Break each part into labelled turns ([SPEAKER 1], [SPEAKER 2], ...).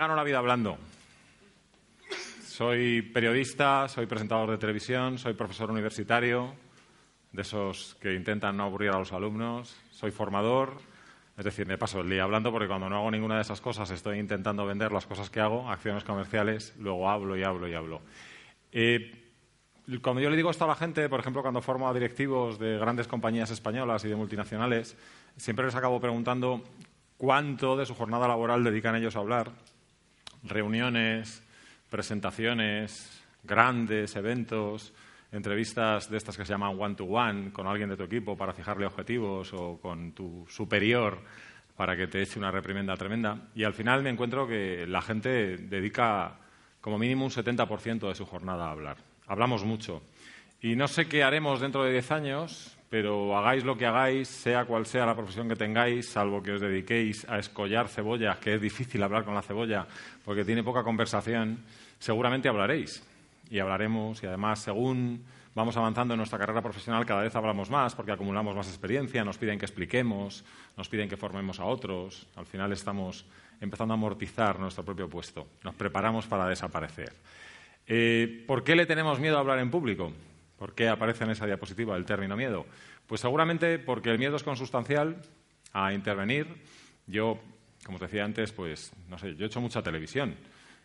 [SPEAKER 1] gano la vida hablando. Soy periodista, soy presentador de televisión, soy profesor universitario, de esos que intentan no aburrir a los alumnos, soy formador, es decir, me paso el día hablando porque cuando no hago ninguna de esas cosas estoy intentando vender las cosas que hago, acciones comerciales, luego hablo y hablo y hablo. Eh, cuando yo le digo esto a la gente, por ejemplo, cuando formo a directivos de grandes compañías españolas y de multinacionales, siempre les acabo preguntando cuánto de su jornada laboral dedican ellos a hablar. Reuniones, presentaciones, grandes eventos, entrevistas de estas que se llaman one-to-one con alguien de tu equipo para fijarle objetivos o con tu superior para que te eche una reprimenda tremenda. Y al final me encuentro que la gente dedica como mínimo un 70% de su jornada a hablar. Hablamos mucho. Y no sé qué haremos dentro de 10 años, pero hagáis lo que hagáis, sea cual sea la profesión que tengáis, salvo que os dediquéis a escollar cebollas, que es difícil hablar con la cebolla porque tiene poca conversación, seguramente hablaréis. Y hablaremos, y además, según vamos avanzando en nuestra carrera profesional, cada vez hablamos más porque acumulamos más experiencia, nos piden que expliquemos, nos piden que formemos a otros. Al final estamos empezando a amortizar nuestro propio puesto, nos preparamos para desaparecer. Eh, ¿Por qué le tenemos miedo a hablar en público? ¿Por qué aparece en esa diapositiva el término miedo? Pues seguramente porque el miedo es consustancial a intervenir. Yo, como os decía antes, pues no sé, yo he hecho mucha televisión.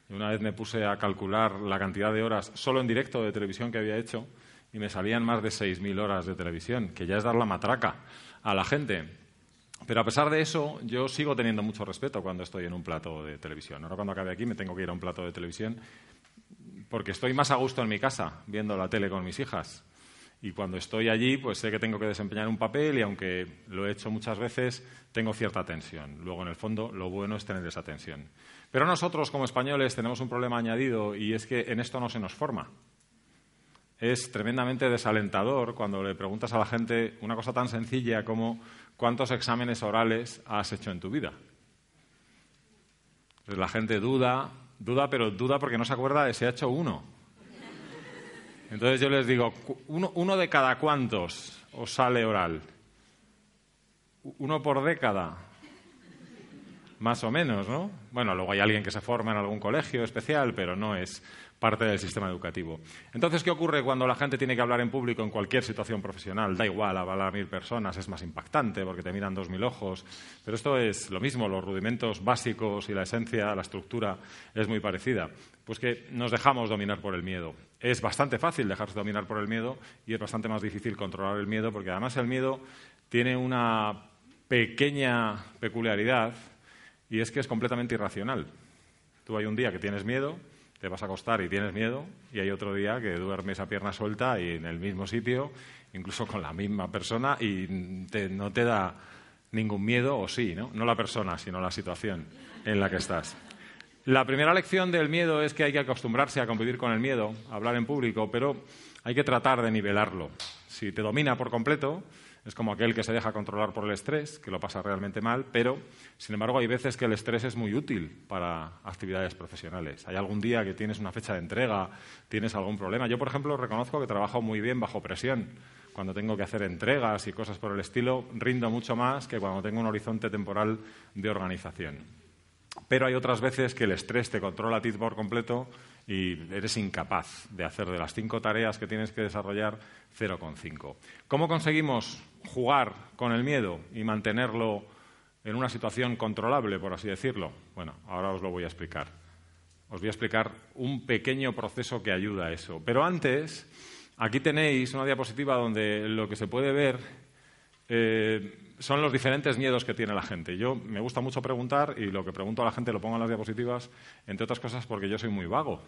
[SPEAKER 1] Una vez me puse a calcular la cantidad de horas solo en directo de televisión que había hecho y me salían más de 6.000 horas de televisión, que ya es dar la matraca a la gente. Pero a pesar de eso, yo sigo teniendo mucho respeto cuando estoy en un plato de televisión. Ahora cuando acabe aquí me tengo que ir a un plato de televisión porque estoy más a gusto en mi casa viendo la tele con mis hijas. Y cuando estoy allí, pues sé que tengo que desempeñar un papel y aunque lo he hecho muchas veces, tengo cierta tensión. Luego, en el fondo, lo bueno es tener esa tensión. Pero nosotros, como españoles, tenemos un problema añadido y es que en esto no se nos forma. Es tremendamente desalentador cuando le preguntas a la gente una cosa tan sencilla como cuántos exámenes orales has hecho en tu vida. la gente duda, Duda, pero duda porque no se acuerda de si ha hecho uno. Entonces yo les digo, uno, de cada cuántos os sale oral. Uno por década. Más o menos, ¿no? Bueno, luego hay alguien que se forma en algún colegio especial, pero no es parte del sistema educativo. Entonces, ¿qué ocurre cuando la gente tiene que hablar en público en cualquier situación profesional? Da igual, hablar a mil personas es más impactante porque te miran dos mil ojos, pero esto es lo mismo, los rudimentos básicos y la esencia, la estructura es muy parecida. Pues que nos dejamos dominar por el miedo. Es bastante fácil dejarse dominar por el miedo y es bastante más difícil controlar el miedo porque además el miedo tiene una pequeña peculiaridad y es que es completamente irracional. Tú hay un día que tienes miedo, te vas a acostar y tienes miedo, y hay otro día que duermes a pierna suelta y en el mismo sitio, incluso con la misma persona, y no te da ningún miedo, o sí, ¿no? No la persona, sino la situación en la que estás. La primera lección del miedo es que hay que acostumbrarse a convivir con el miedo, a hablar en público, pero hay que tratar de nivelarlo. Si te domina por completo, es como aquel que se deja controlar por el estrés, que lo pasa realmente mal, pero, sin embargo, hay veces que el estrés es muy útil para actividades profesionales. Hay algún día que tienes una fecha de entrega, tienes algún problema. Yo, por ejemplo, reconozco que trabajo muy bien bajo presión. Cuando tengo que hacer entregas y cosas por el estilo, rindo mucho más que cuando tengo un horizonte temporal de organización. Pero hay otras veces que el estrés te controla a ti por completo y eres incapaz de hacer de las cinco tareas que tienes que desarrollar 0,5. ¿Cómo conseguimos jugar con el miedo y mantenerlo en una situación controlable, por así decirlo? Bueno, ahora os lo voy a explicar. Os voy a explicar un pequeño proceso que ayuda a eso. Pero antes, aquí tenéis una diapositiva donde lo que se puede ver eh, son los diferentes miedos que tiene la gente. Yo me gusta mucho preguntar y lo que pregunto a la gente lo pongo en las diapositivas, entre otras cosas porque yo soy muy vago.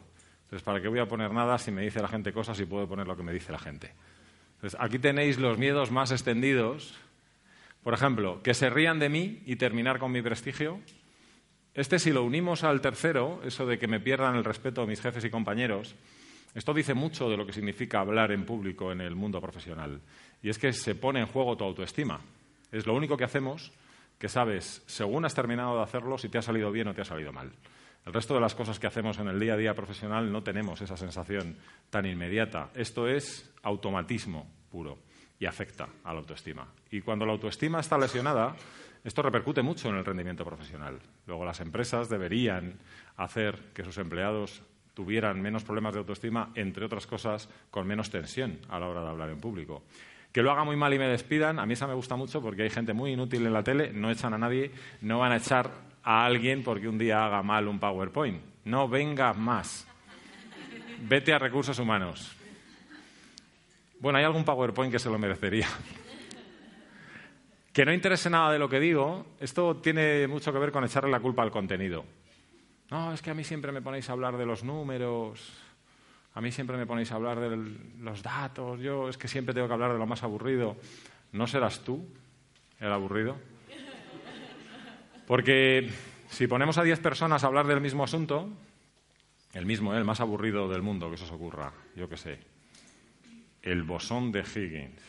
[SPEAKER 1] Entonces, ¿para qué voy a poner nada si me dice la gente cosas y puedo poner lo que me dice la gente? Entonces, aquí tenéis los miedos más extendidos. Por ejemplo, que se rían de mí y terminar con mi prestigio. Este, si lo unimos al tercero, eso de que me pierdan el respeto a mis jefes y compañeros, esto dice mucho de lo que significa hablar en público en el mundo profesional. Y es que se pone en juego tu autoestima. Es lo único que hacemos que sabes, según has terminado de hacerlo, si te ha salido bien o te ha salido mal. El resto de las cosas que hacemos en el día a día profesional no tenemos esa sensación tan inmediata. Esto es automatismo puro y afecta a la autoestima. Y cuando la autoestima está lesionada, esto repercute mucho en el rendimiento profesional. Luego las empresas deberían hacer que sus empleados tuvieran menos problemas de autoestima, entre otras cosas, con menos tensión a la hora de hablar en público. Que lo haga muy mal y me despidan, a mí esa me gusta mucho porque hay gente muy inútil en la tele, no echan a nadie, no van a echar a alguien porque un día haga mal un PowerPoint. No venga más. Vete a recursos humanos. Bueno, hay algún PowerPoint que se lo merecería. Que no interese nada de lo que digo, esto tiene mucho que ver con echarle la culpa al contenido. No, es que a mí siempre me ponéis a hablar de los números, a mí siempre me ponéis a hablar de los datos, yo es que siempre tengo que hablar de lo más aburrido. ¿No serás tú el aburrido? Porque si ponemos a diez personas a hablar del mismo asunto, el mismo, el más aburrido del mundo, que eso os ocurra, yo qué sé, el bosón de Higgins.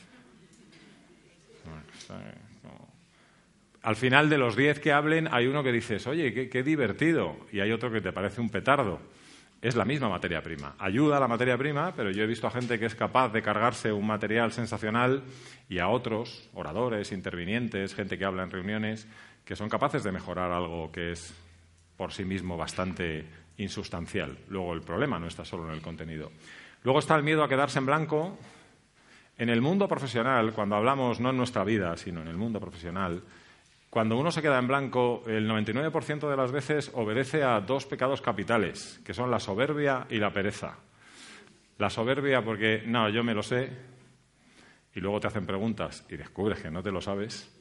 [SPEAKER 1] Al final de los diez que hablen hay uno que dices, oye, qué, divertido, y hay otro que te parece un petardo. Es la misma materia prima. Ayuda a la materia prima, pero yo he visto a gente que es capaz de cargarse un material sensacional y a otros, oradores, intervinientes, gente que habla en reuniones, que son capaces de mejorar algo que es por sí mismo bastante insustancial. Luego el problema no está solo en el contenido. Luego está el miedo a quedarse en blanco. En el mundo profesional, cuando hablamos no en nuestra vida, sino en el mundo profesional, cuando uno se queda en blanco, el 99% de las veces obedece a dos pecados capitales, que son la soberbia y la pereza. La soberbia porque, no, yo me lo sé, y luego te hacen preguntas y descubres que no te lo sabes.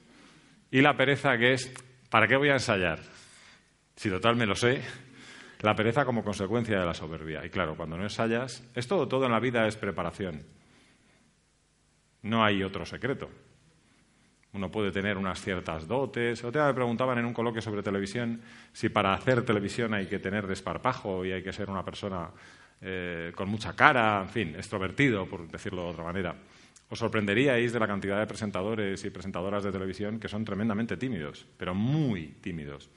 [SPEAKER 1] Y la pereza que es, ¿para qué voy a ensayar? Si total me lo sé. La pereza como consecuencia de la soberbia. Y claro, cuando no ensayas, es todo, todo en la vida es preparación. No hay otro secreto. Uno puede tener unas ciertas dotes. Otra me preguntaban en un coloquio sobre televisión si para hacer televisión hay que tener desparpajo y hay que ser una persona eh, con mucha cara, en fin, extrovertido, por decirlo de otra manera. Os sorprenderíais de la cantidad de presentadores y presentadoras de televisión que son tremendamente tímidos, pero muy tímidos.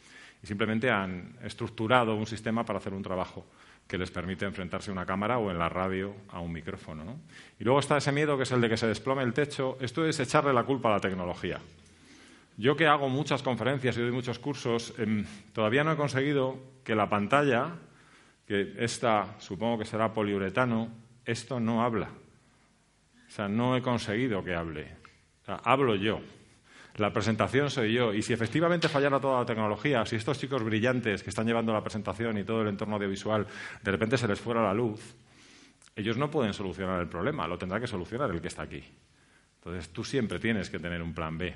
[SPEAKER 1] Y simplemente han estructurado un sistema para hacer un trabajo que les permite enfrentarse a una cámara o en la radio a un micrófono. Y luego está ese miedo que es el de que se desplome el techo. Esto es echarle la culpa a la tecnología. Yo que hago muchas conferencias y doy muchos cursos, em, todavía no he conseguido que la pantalla, que esta supongo que será poliuretano, esto no habla. O sea, no he conseguido que hable. hablo yo. La presentación soy yo. Y si efectivamente fallara toda la tecnología, si estos chicos brillantes que están llevando la presentación y todo el entorno audiovisual, de repente se les fuera la luz, ellos no pueden solucionar el problema, lo tendrá que solucionar el que está aquí. Entonces tú siempre tienes que tener un plan B.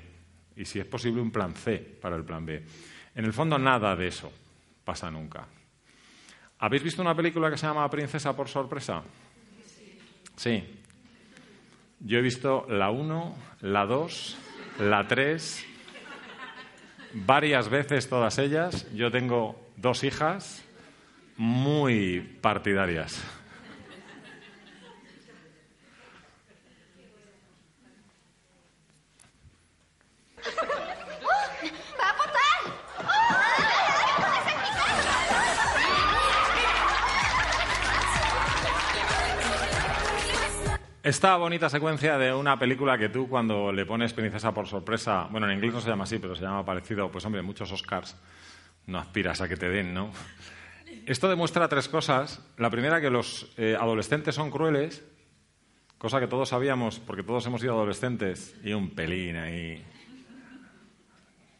[SPEAKER 1] Y si es posible, un plan C para el plan B. En el fondo, nada de eso pasa nunca. ¿Habéis visto una película que se llama Princesa por sorpresa? Sí. Yo he visto la 1, la 2 la 3, varias veces todas ellas. Yo tengo dos hijas muy partidarias. Esta bonita secuencia de una película que tú cuando le pones Princesa por sorpresa, bueno, en inglés no se llama así, pero se llama parecido, pues hombre, muchos Oscars no aspiras a que te den, ¿no? Esto demuestra tres cosas. La primera, que los eh, adolescentes son crueles, cosa que todos sabíamos, porque todos hemos sido adolescentes, y un pelín ahí.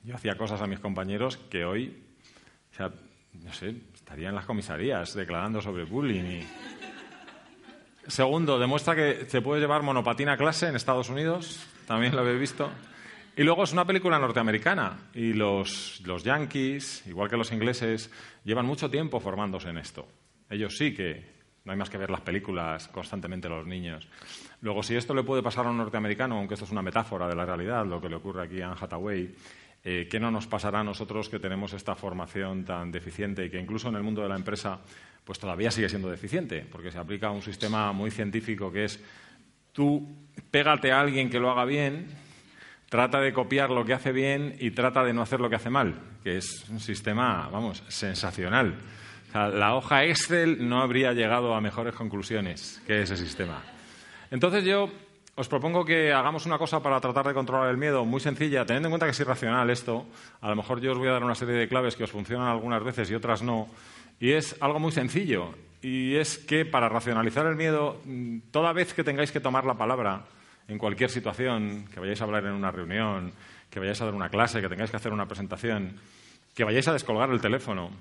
[SPEAKER 1] Yo hacía cosas a mis compañeros que hoy, o sea, no sé, estaría en las comisarías declarando sobre bullying y Segundo, demuestra que se puede llevar monopatina a clase en Estados Unidos, también lo habéis visto. Y luego es una película norteamericana y los, los yankees, igual que los ingleses, llevan mucho tiempo formándose en esto. Ellos sí que no hay más que ver las películas constantemente a los niños. Luego, si esto le puede pasar a un norteamericano, aunque esto es una metáfora de la realidad, lo que le ocurre aquí a Anne Hathaway, eh, ¿qué no nos pasará a nosotros que tenemos esta formación tan deficiente y que incluso en el mundo de la empresa pues todavía sigue siendo deficiente, porque se aplica un sistema muy científico que es tú pégate a alguien que lo haga bien, trata de copiar lo que hace bien y trata de no hacer lo que hace mal, que es un sistema, vamos, sensacional. la hoja Excel no habría llegado a mejores conclusiones que ese sistema. Entonces yo os propongo que hagamos una cosa para tratar de controlar el miedo muy sencilla, teniendo en cuenta que es irracional esto. A lo mejor yo os voy a dar una serie de claves que os funcionan algunas veces y otras no. Y es algo muy sencillo. Y es que para racionalizar el miedo, mm, toda vez que tengáis que tomar la palabra en cualquier situación, que vayáis a hablar en una reunión, que vayáis a dar una clase, que tengáis que hacer una presentación, que vayáis a descolgar el teléfono,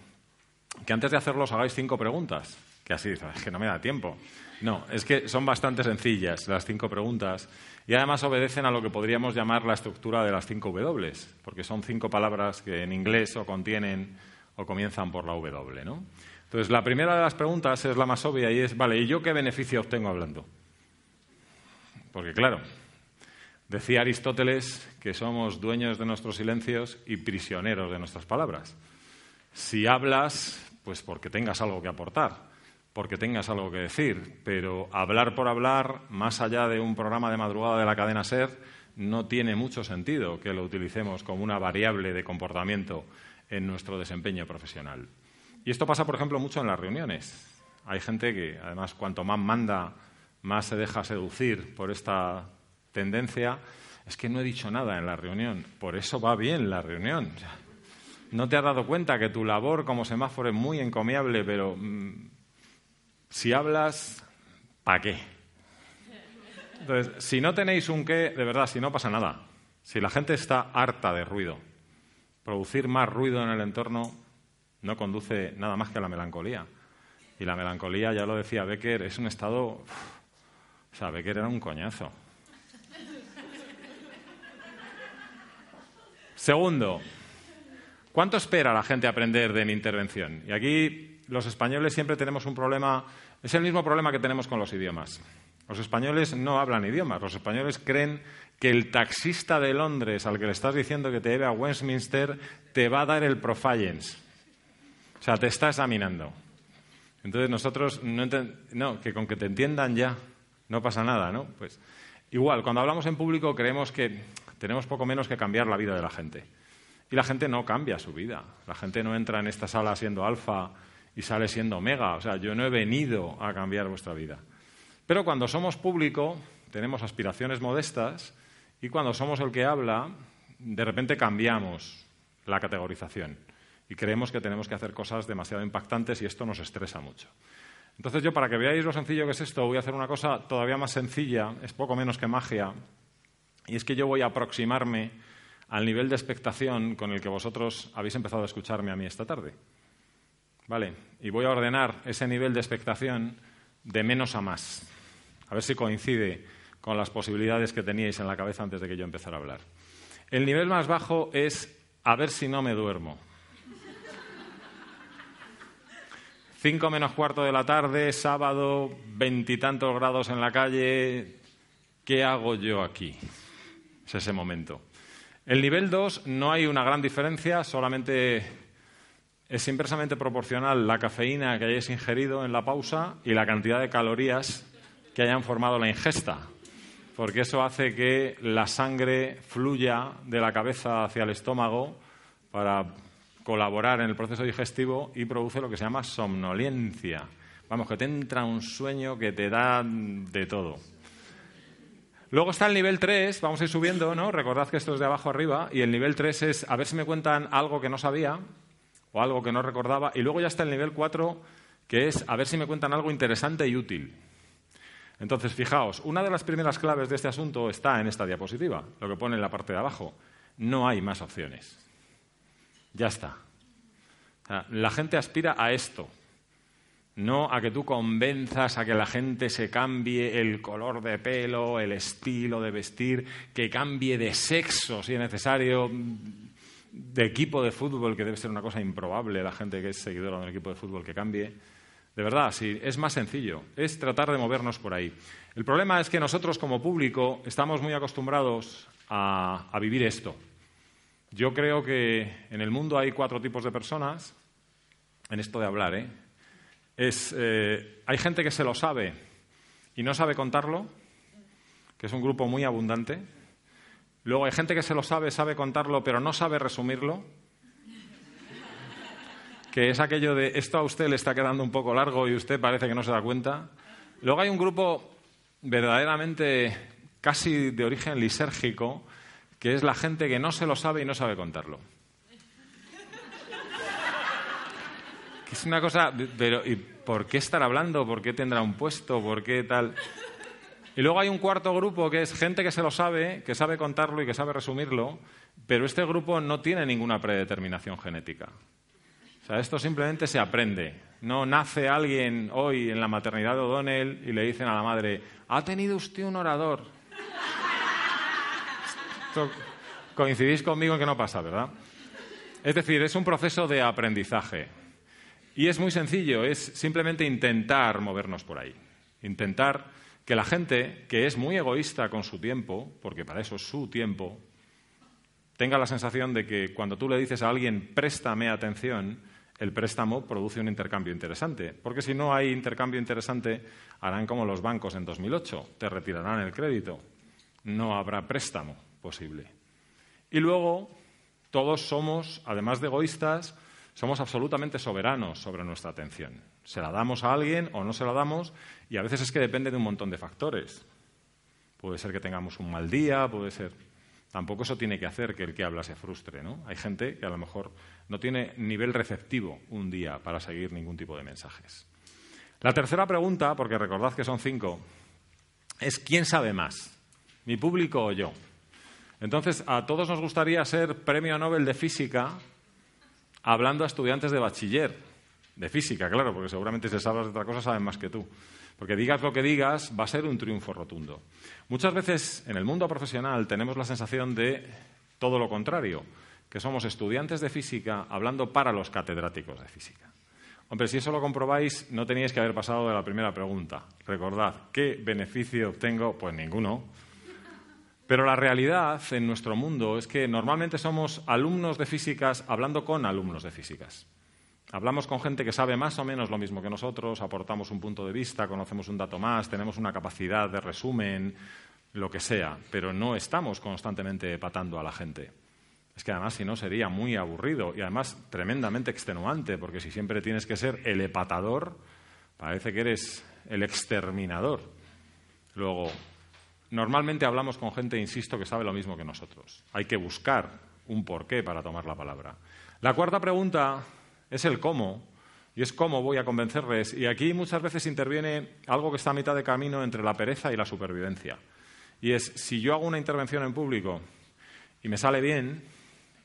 [SPEAKER 1] que antes de hacerlo os hagáis cinco preguntas. Que así dices, es que no me da tiempo. No, es que son bastante sencillas las cinco preguntas y además obedecen a lo que podríamos llamar la estructura de las cinco W, porque son cinco palabras que en inglés o contienen o comienzan por la W, ¿no? Entonces, la primera de las preguntas es la más obvia y es, vale, ¿y yo qué beneficio obtengo hablando? Porque claro, decía Aristóteles que somos dueños de nuestros silencios y prisioneros de nuestras palabras. Si hablas, pues porque tengas algo que aportar porque tengas algo que decir, pero hablar por hablar, más allá de un programa de madrugada de la cadena SER, no tiene mucho sentido que lo utilicemos como una variable de comportamiento en nuestro desempeño profesional. Y esto pasa, por ejemplo, mucho en las reuniones. Hay gente que, además, cuanto más manda, más se deja seducir por esta tendencia. Es que no he dicho nada en la reunión. Por eso va bien la reunión. No te has dado cuenta que tu labor como semáforo es muy encomiable, pero mm, si hablas, ¿para qué? Entonces, si no tenéis un qué, de verdad, si no pasa nada. Si la gente está harta de ruido, producir más ruido en el entorno no conduce nada más que a la melancolía. Y la melancolía, ya lo decía Becker, es un estado... O sea, Becker era un coñazo. Segundo, ¿cuánto espera la gente aprender de mi intervención? Y aquí los españoles siempre tenemos un problema, es el mismo problema que tenemos con los idiomas. Los españoles no hablan idiomas, los españoles creen que el taxista de Londres al que le estás diciendo que te lleve a Westminster te va a dar el profilens. O sea, te está examinando. Entonces nosotros no, no, que con que te entiendan ya no pasa nada, ¿no? Pues igual, cuando hablamos en público creemos que tenemos poco menos que cambiar la vida de la gente. Y la gente no cambia su vida. La gente no entra en esta sala siendo alfa y sale siendo omega. O sea, yo no he venido a cambiar vuestra vida. Pero cuando somos público, tenemos aspiraciones modestas y cuando somos el que habla, de repente cambiamos la categorización y creemos que tenemos que hacer cosas demasiado impactantes y esto nos estresa mucho. Entonces yo, para que veáis lo sencillo que es esto, voy a hacer una cosa todavía más sencilla, es poco menos que magia, y es que yo voy a aproximarme al nivel de expectación con el que vosotros habéis empezado a escucharme a mí esta tarde. ¿Vale? Y voy a ordenar ese nivel de expectación de menos a más. A ver si coincide con las posibilidades que teníais en la cabeza antes de que yo empezara a hablar. El nivel más bajo es a ver si no me duermo. Cinco menos cuarto de la tarde, sábado, veintitantos grados en la calle. ¿Qué hago yo aquí? Es ese momento. El nivel dos no hay una gran diferencia, solamente es inversamente proporcional la cafeína que hayáis ingerido en la pausa y la cantidad de calorías que hayan formado la ingesta, porque eso hace que la sangre fluya de la cabeza hacia el estómago para colaborar en el proceso digestivo y produce lo que se llama somnolencia. Vamos, que te entra un sueño que te da de todo. Luego está el nivel 3, vamos a ir subiendo, ¿no? Recordad que esto es de abajo arriba, y el nivel 3 es a ver si me cuentan algo que no sabía, o algo que no recordaba. Y luego ya está el nivel 4, que es a ver si me cuentan algo interesante y útil. Entonces, fijaos, una de las primeras claves de este asunto está en esta diapositiva, lo que pone en la parte de abajo. No hay más opciones. Ya está. la gente aspira a esto, no a que tú convenzas a que la gente se cambie el color de pelo, el estilo de vestir, que cambie de sexo si es necesario, de equipo de fútbol, que debe ser una cosa improbable, la gente que es seguidora de un equipo de fútbol que cambie. De verdad, sí, es más sencillo, es tratar de movernos por ahí. El problema es que nosotros como público estamos muy acostumbrados a, vivir esto. Yo creo que en el mundo hay cuatro tipos de personas, en esto de hablar, ¿eh? Es, eh, hay gente que se lo sabe y no sabe contarlo, que es un grupo muy abundante, Luego hay gente que se lo sabe, sabe contarlo, pero no sabe resumirlo. Que es aquello de esto a usted le está quedando un poco largo y usted parece que no se da cuenta. Luego hay un grupo verdaderamente casi de origen lisérgico, que es la gente que no se lo sabe y no sabe contarlo. es una cosa, pero ¿y por qué estar hablando? ¿Por qué tendrá un puesto? ¿Por qué tal? Y luego hay un cuarto grupo que es gente que se lo sabe, que sabe contarlo y que sabe resumirlo, pero este grupo no tiene ninguna predeterminación genética. O sea, esto simplemente se aprende. No nace alguien hoy en la maternidad de O'Donnell y le dicen a la madre, ha tenido usted un orador. coincidís conmigo en que no pasa, ¿verdad? Es decir, es un proceso de aprendizaje. Y es muy sencillo, es simplemente intentar movernos por ahí. Intentar que la gente, que es muy egoísta con su tiempo, porque para eso es su tiempo, tenga la sensación de que cuando tú le dices a alguien préstame atención, el préstamo produce un intercambio interesante. Porque si no hay intercambio interesante, harán como los bancos en 2008, te retirarán el crédito. No habrá préstamo posible. Y luego, todos somos, además de egoístas, somos absolutamente soberanos sobre nuestra atención. Se la damos a alguien o no se la damos y a veces es que depende de un montón de factores. Puede ser que tengamos un mal día, puede ser... Tampoco eso tiene que hacer que el que habla se frustre, ¿no? Hay gente que a lo mejor no tiene nivel receptivo un día para seguir ningún tipo de mensajes. La tercera pregunta, porque recordad que son cinco, es ¿quién sabe más? ¿Mi público o yo? Entonces, a todos nos gustaría ser premio Nobel de Física hablando a estudiantes de bachiller, de física, claro, porque seguramente si sabes de otra cosa saben más que tú. Porque digas lo que digas, va a ser un triunfo rotundo. Muchas veces en el mundo profesional tenemos la sensación de todo lo contrario, que somos estudiantes de física hablando para los catedráticos de física. Hombre, si eso lo comprobáis, no teníais que haber pasado de la primera pregunta. Recordad, ¿qué beneficio obtengo? Pues ninguno. Pero la realidad en nuestro mundo es que normalmente somos alumnos de físicas hablando con alumnos de físicas. Hablamos con gente que sabe más o menos lo mismo que nosotros, aportamos un punto de vista, conocemos un dato más, tenemos una capacidad de resumen, lo que sea, pero no estamos constantemente patando a la gente. Es que además, si no, sería muy aburrido y además tremendamente extenuante, porque si siempre tienes que ser el epatador, parece que eres el exterminador. Luego, Normalmente hablamos con gente, insisto, que sabe lo mismo que nosotros. Hay que buscar un porqué para tomar la palabra. La cuarta pregunta es el cómo, y es cómo voy a convencerles. Y aquí muchas veces interviene algo que está a mitad de camino entre la pereza y la supervivencia. Y es, si yo hago una intervención en público y me sale bien,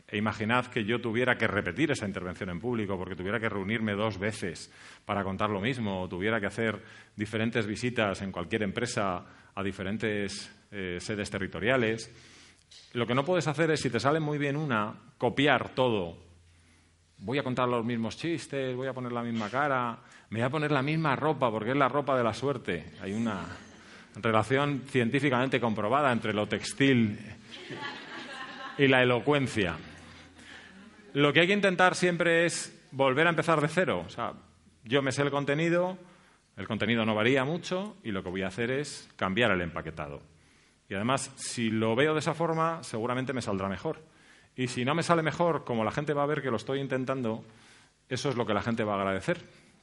[SPEAKER 1] e imaginad que yo tuviera que repetir esa intervención en público porque tuviera que reunirme dos veces para contar lo mismo, o tuviera que hacer diferentes visitas en cualquier empresa a diferentes eh, sedes territoriales. Lo que no puedes hacer es, si te sale muy bien una, copiar todo. Voy a contar los mismos chistes, voy a poner la misma cara, me voy a poner la misma ropa porque es la ropa de la suerte. Hay una relación científicamente comprobada entre lo textil y la elocuencia. Lo que hay que intentar siempre es volver a empezar de cero. O sea, yo me sé el contenido, el contenido no varía mucho y lo que voy a hacer es cambiar el empaquetado. Y además, si lo veo de esa forma, seguramente me saldrá mejor. Y si no me sale mejor, como la gente va a ver que lo estoy intentando, eso es lo que la gente va a agradecer.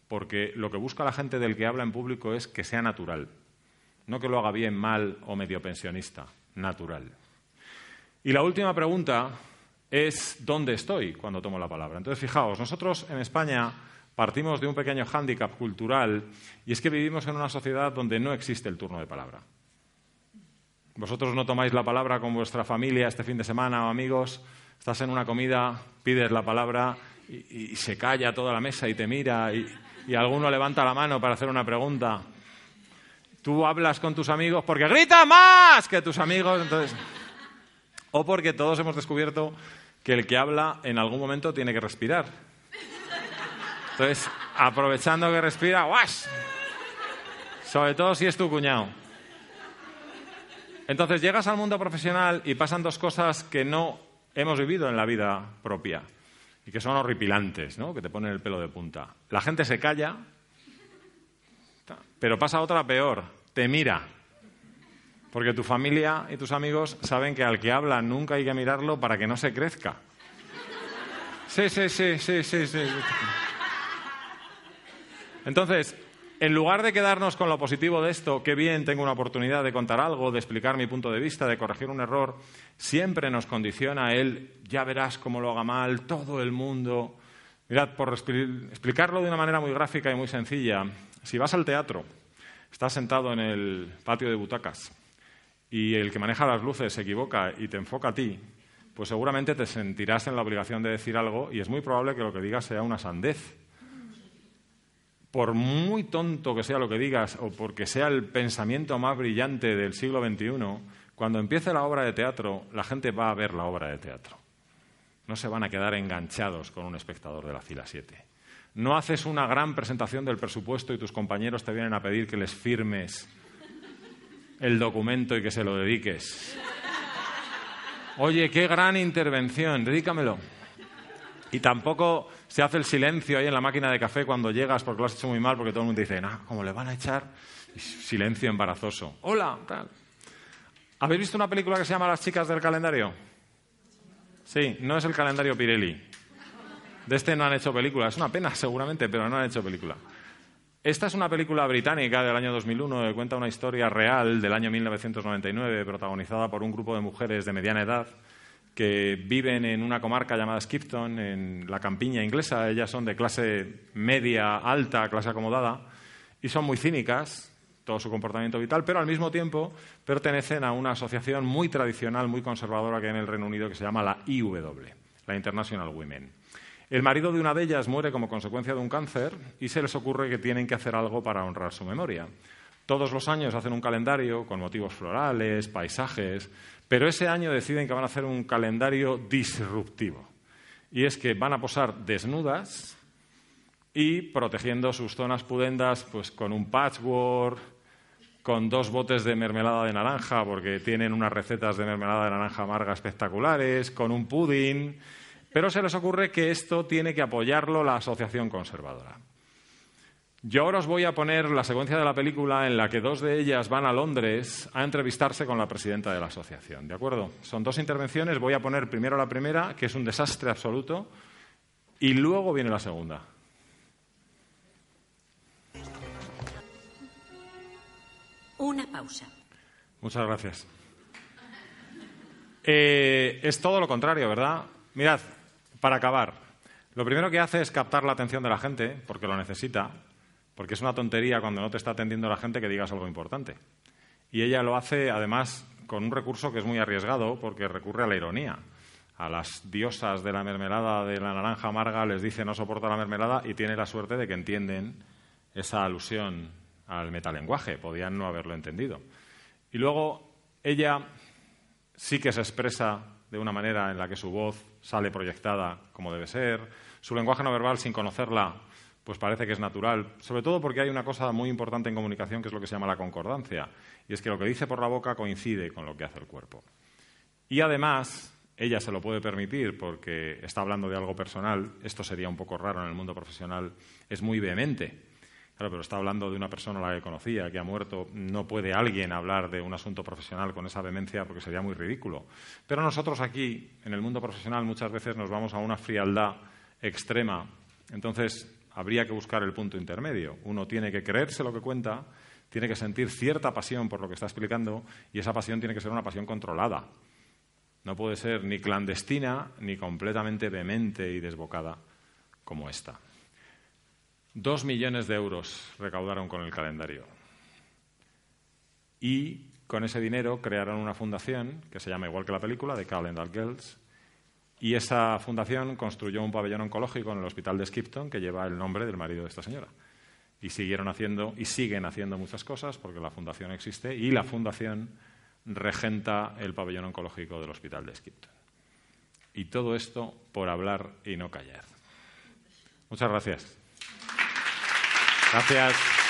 [SPEAKER 1] Porque lo que busca la gente del que habla en público es que sea natural. No que lo haga bien, mal o medio pensionista. Natural. Y la última pregunta es ¿dónde estoy cuando tomo la palabra? Entonces, fijaos, nosotros en España partimos de un pequeño hándicap cultural y es que vivimos en una sociedad donde no existe el turno de palabra. Vosotros no tomáis la palabra con vuestra familia este fin de semana o amigos, estás en una comida, pides la palabra y, se calla toda la mesa y te mira y, y alguno levanta la mano para hacer una pregunta. Tú hablas con tus amigos porque grita más que tus amigos, entonces... O porque todos hemos descubierto que el que habla en algún momento tiene que respirar entonces, aprovechando que respira, ¡guas! Sobre todo si es tu cuñado. Entonces, llegas al mundo profesional y pasan dos cosas que no hemos vivido en la vida propia y que son horripilantes, ¿no? Que te ponen el pelo de punta. La gente se calla, pero pasa otra peor, te mira. Porque tu familia y tus amigos saben que al que habla nunca hay que mirarlo para que no se crezca. Sí, sí, sí, sí, sí, sí. Entonces, en lugar de quedarnos con lo positivo de esto, qué bien, tengo una oportunidad de contar algo, de explicar mi punto de vista, de corregir un error, siempre nos condiciona él, ya verás cómo lo haga mal, todo el mundo. Mirad, por explicarlo de una manera muy gráfica y muy sencilla, si vas al teatro, estás sentado en el patio de butacas y el que maneja las luces se equivoca y te enfoca a ti, pues seguramente te sentirás en la obligación de decir algo y es muy probable que lo que digas sea una sandez por muy tonto que sea lo que digas o porque sea el pensamiento más brillante del siglo XXI, cuando empiece la obra de teatro, la gente va a ver la obra de teatro. No se van a quedar enganchados con un espectador de la fila 7. No haces una gran presentación del presupuesto y tus compañeros te vienen a pedir que les firmes el documento y que se lo dediques. Oye, qué gran intervención, dedícamelo. Y tampoco se hace el silencio ahí en la máquina de café cuando llegas porque lo has hecho muy mal, porque todo el mundo dice, no, como le van a echar, silencio embarazoso. Hola, tal. ¿Habéis visto una película que se llama Las chicas del calendario? Sí, no es el calendario Pirelli. De este no han hecho película. Es una pena, seguramente, pero no han hecho película. Esta es una película británica del año 2001 que cuenta una historia real del año 1999, protagonizada por un grupo de mujeres de mediana edad que viven en una comarca llamada Skipton, en la campiña inglesa. Ellas son de clase media, alta, clase acomodada, y son muy cínicas, todo su comportamiento vital, pero al mismo tiempo pertenecen a una asociación muy tradicional, muy conservadora que hay en el Reino Unido, que se llama la IW, la International Women. El marido de una de ellas muere como consecuencia de un cáncer y se les ocurre que tienen que hacer algo para honrar su memoria. Todos los años hacen un calendario con motivos florales, paisajes, pero ese año deciden que van a hacer un calendario disruptivo. Y es que van a posar desnudas y protegiendo sus zonas pudendas pues, con un patchwork, con dos botes de mermelada de naranja, porque tienen unas recetas de mermelada de naranja amarga espectaculares, con un pudding. Pero se les ocurre que esto tiene que apoyarlo la Asociación Conservadora. Yo ahora os voy a poner la secuencia de la película en la que dos de ellas van a Londres a entrevistarse con la presidenta de la asociación. ¿De acuerdo? Son dos intervenciones. Voy a poner primero la primera, que es un desastre absoluto, y luego viene la segunda.
[SPEAKER 2] Una pausa.
[SPEAKER 1] Muchas gracias. Eh, es todo lo contrario, ¿verdad? Mirad, para acabar, lo primero que hace es captar la atención de la gente, porque lo necesita, porque es una tontería cuando no te está atendiendo la gente que digas algo importante. Y ella lo hace, además, con un recurso que es muy arriesgado, porque recurre a la ironía. A las diosas de la mermelada de la naranja amarga les dice no soporta la mermelada y tiene la suerte de que entienden esa alusión al metalenguaje. Podían no haberlo entendido. Y luego ella sí que se expresa de una manera en la que su voz sale proyectada como debe ser. Su lenguaje no verbal, sin conocerla, pues parece que es natural, sobre todo porque hay una cosa muy importante en comunicación que es lo que se llama la concordancia, y es que lo que dice por la boca coincide con lo que hace el cuerpo. Y además, ella se lo puede permitir porque está hablando de algo personal, esto sería un poco raro en el mundo profesional, es muy vehemente. Claro, pero está hablando de una persona a la que conocía, que ha muerto. No puede alguien hablar de un asunto profesional con esa vehemencia porque sería muy ridículo. Pero nosotros aquí, en el mundo profesional, muchas veces nos vamos a una frialdad extrema. Entonces, habría que buscar el punto intermedio. Uno tiene que creerse lo que cuenta, tiene que sentir cierta pasión por lo que está explicando y esa pasión tiene que ser una pasión controlada. No puede ser ni clandestina ni completamente vehemente y desbocada como esta. Dos millones de euros recaudaron con el calendario. Y con ese dinero crearon una fundación que se llama igual que la película, de Calendar Girls, y esa fundación construyó un pabellón oncológico en el hospital de Skipton que lleva el nombre del marido de esta señora. Y siguieron haciendo y siguen haciendo muchas cosas porque la fundación existe y la fundación regenta el pabellón oncológico del hospital de Skipton. Y todo esto por hablar y no callar. Muchas gracias. Gracias.